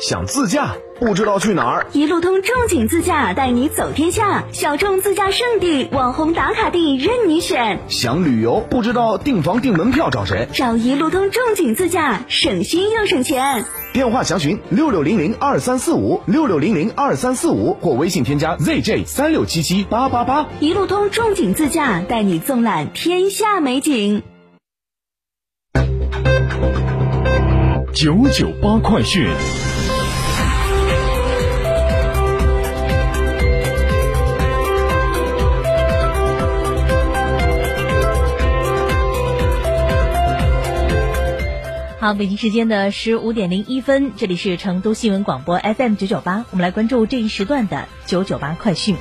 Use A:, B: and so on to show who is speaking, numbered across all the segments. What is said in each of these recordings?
A: 想自驾不知道去哪儿？
B: 一路通众景自驾带你走天下，小众自驾圣地、网红打卡地任你选。
A: 想旅游不知道订房订门票找谁？
B: 找一路通众景自驾，省心又省钱。
A: 电话详询六六零零二三四五六六零零二三四五或微信添加 zj 三六七七八八八。
B: 一路通众景自驾带你纵览天下美景。
C: 九九八快讯。
D: 好，北京时间的十五点零一分，这里是成都新闻广播 FM 九九八，我们来关注这一时段的九九八快讯。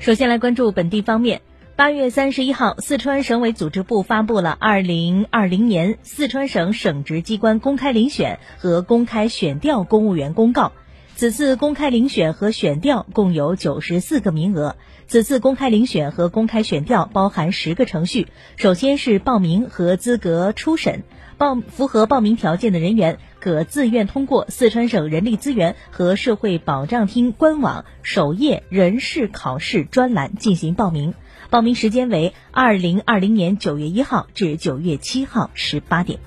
D: 首先来关注本地方面，八月三十一号，四川省委组织部发布了二零二零年四川省省直机关公开遴选和公开选调公务员公告。此次公开遴选和选调共有九十四个名额。此次公开遴选和公开选调包含十个程序。首先是报名和资格初审，报符合报名条件的人员可自愿通过四川省人力资源和社会保障厅官网首页人事考试专栏进行报名。报名时间为二零二零年九月一号至九月七号十八点。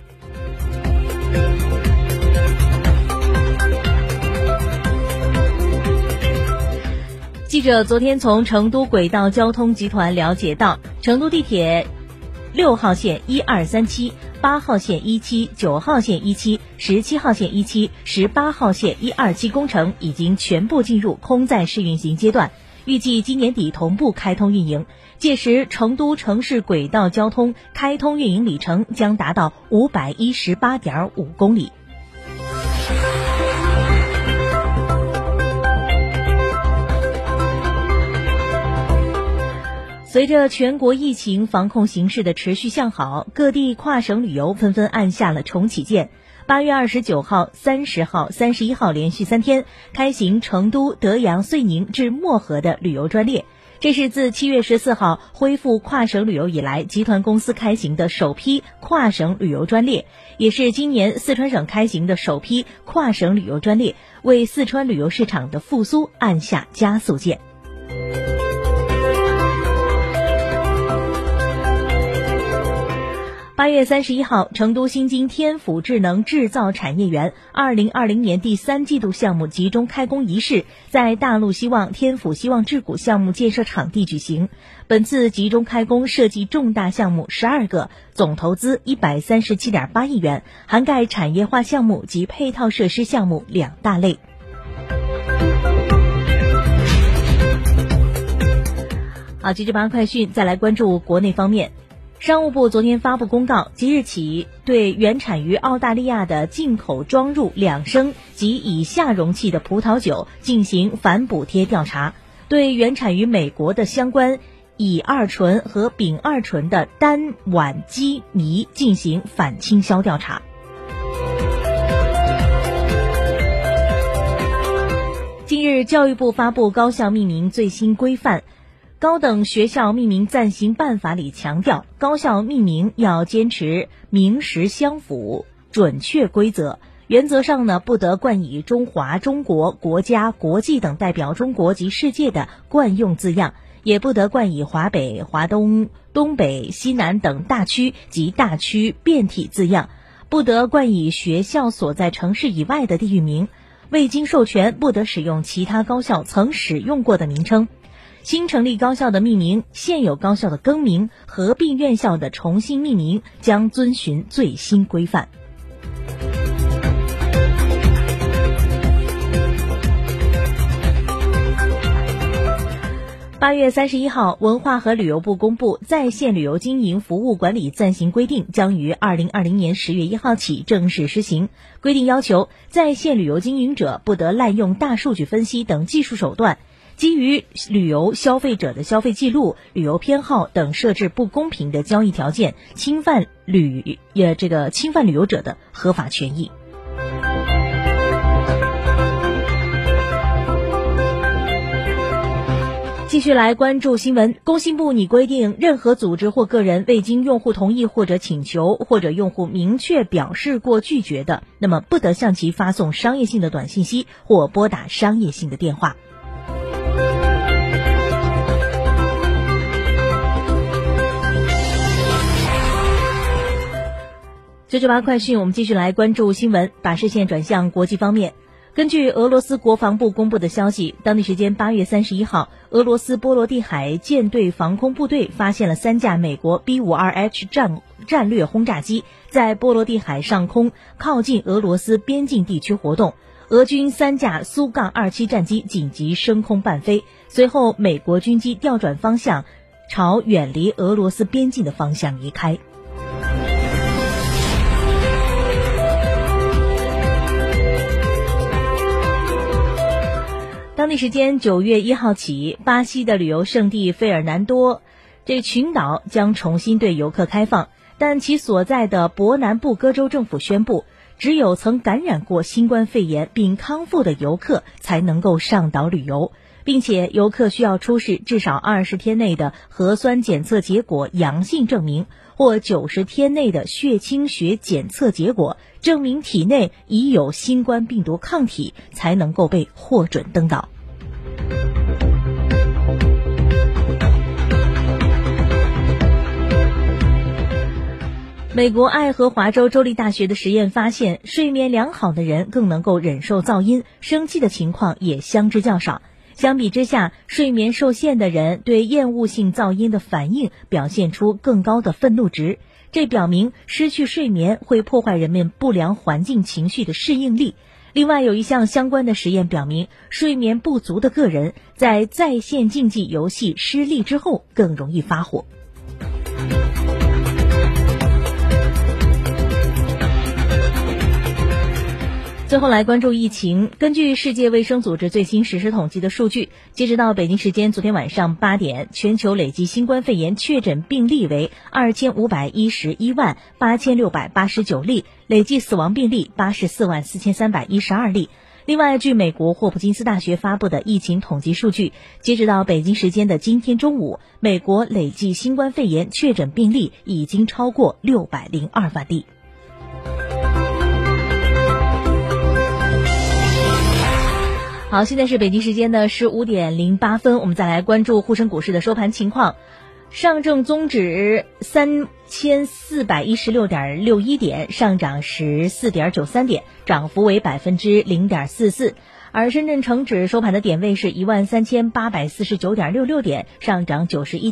D: 者昨天从成都轨道交通集团了解到，成都地铁六号线一二三期、八号线一期、九号线一期、十七号线一期、十八号线一二期工程已经全部进入空载试运行阶段，预计今年底同步开通运营。届时，成都城市轨道交通开通运营里程将达到五百一十八点五公里。随着全国疫情防控形势的持续向好，各地跨省旅游纷纷按下了重启键。八月二十九号、三十号、三十一号连续三天开行成都、德阳、遂宁至漠河的旅游专列，这是自七月十四号恢复跨省旅游以来，集团公司开行的首批跨省旅游专列，也是今年四川省开行的首批跨省旅游专列，为四川旅游市场的复苏按下加速键。八月三十一号，成都新津天府智能制造产业园二零二零年第三季度项目集中开工仪式在大陆希望天府希望智谷项目建设场地举行。本次集中开工涉及重大项目十二个，总投资一百三十七点八亿元，涵盖产业化项目及配套设施项目两大类。好，接着八快讯，再来关注国内方面。商务部昨天发布公告，即日起对原产于澳大利亚的进口装入两升及以下容器的葡萄酒进行反补贴调查，对原产于美国的相关乙二醇和丙二醇的单烷基醚进行反倾销调查。近日，教育部发布高校命名最新规范。高等学校命名暂行办法里强调，高校命名要坚持名实相符、准确规则。原则上呢，不得冠以“中华”“中国”“国家”“国际”等代表中国及世界的惯用字样，也不得冠以“华北”“华东”“东北”“西南”等大区及大区变体字样。不得冠以学校所在城市以外的地域名；未经授权，不得使用其他高校曾使用过的名称。新成立高校的命名、现有高校的更名、合并院校的重新命名，将遵循最新规范。八月三十一号，文化和旅游部公布《在线旅游经营服务管理暂行规定》，将于二零二零年十月一号起正式施行。规定要求，在线旅游经营者不得滥用大数据分析等技术手段，基于旅游消费者的消费记录、旅游偏好等设置不公平的交易条件，侵犯旅也这个侵犯旅游者的合法权益。继续来关注新闻。工信部拟规定，任何组织或个人未经用户同意或者请求，或者用户明确表示过拒绝的，那么不得向其发送商业性的短信息或拨打商业性的电话。九九八快讯，我们继续来关注新闻，把视线转向国际方面。根据俄罗斯国防部公布的消息，当地时间八月三十一号，俄罗斯波罗的海舰队防空部队发现了三架美国 B 五二 H 战战略轰炸机在波罗的海上空靠近俄罗斯边境地区活动，俄军三架苏杠二七战机紧急升空伴飞，随后美国军机调转方向，朝远离俄罗斯边境的方向移开。地时间九月一号起，巴西的旅游胜地费尔南多这群岛将重新对游客开放，但其所在的伯南布哥州政府宣布，只有曾感染过新冠肺炎并康复的游客才能够上岛旅游，并且游客需要出示至少二十天内的核酸检测结果阳性证明，或九十天内的血清学检测结果证明体内已有新冠病毒抗体，才能够被获准登岛。美国爱荷华州州立大学的实验发现，睡眠良好的人更能够忍受噪音，生气的情况也相之较少。相比之下，睡眠受限的人对厌恶性噪音的反应表现出更高的愤怒值。这表明失去睡眠会破坏人们不良环境情绪的适应力。另外，有一项相关的实验表明，睡眠不足的个人在在线竞技游戏失利之后更容易发火。最后来关注疫情。根据世界卫生组织最新实时统计的数据，截止到北京时间昨天晚上八点，全球累计新冠肺炎确诊病例为二千五百一十一万八千六百八十九例，累计死亡病例八十四万四千三百一十二例。另外，据美国霍普金斯大学发布的疫情统计数据，截止到北京时间的今天中午，美国累计新冠肺炎确诊病例已经超过六百零二万例。好，现在是北京时间的十五点零八分，我们再来关注沪深股市的收盘情况。上证综指三千四百一十六点六一点，上涨十四点九三点，涨幅为百分之零点四四。而深圳成指收盘的点位是一万三千八百四十九点六六点，上涨九十一点。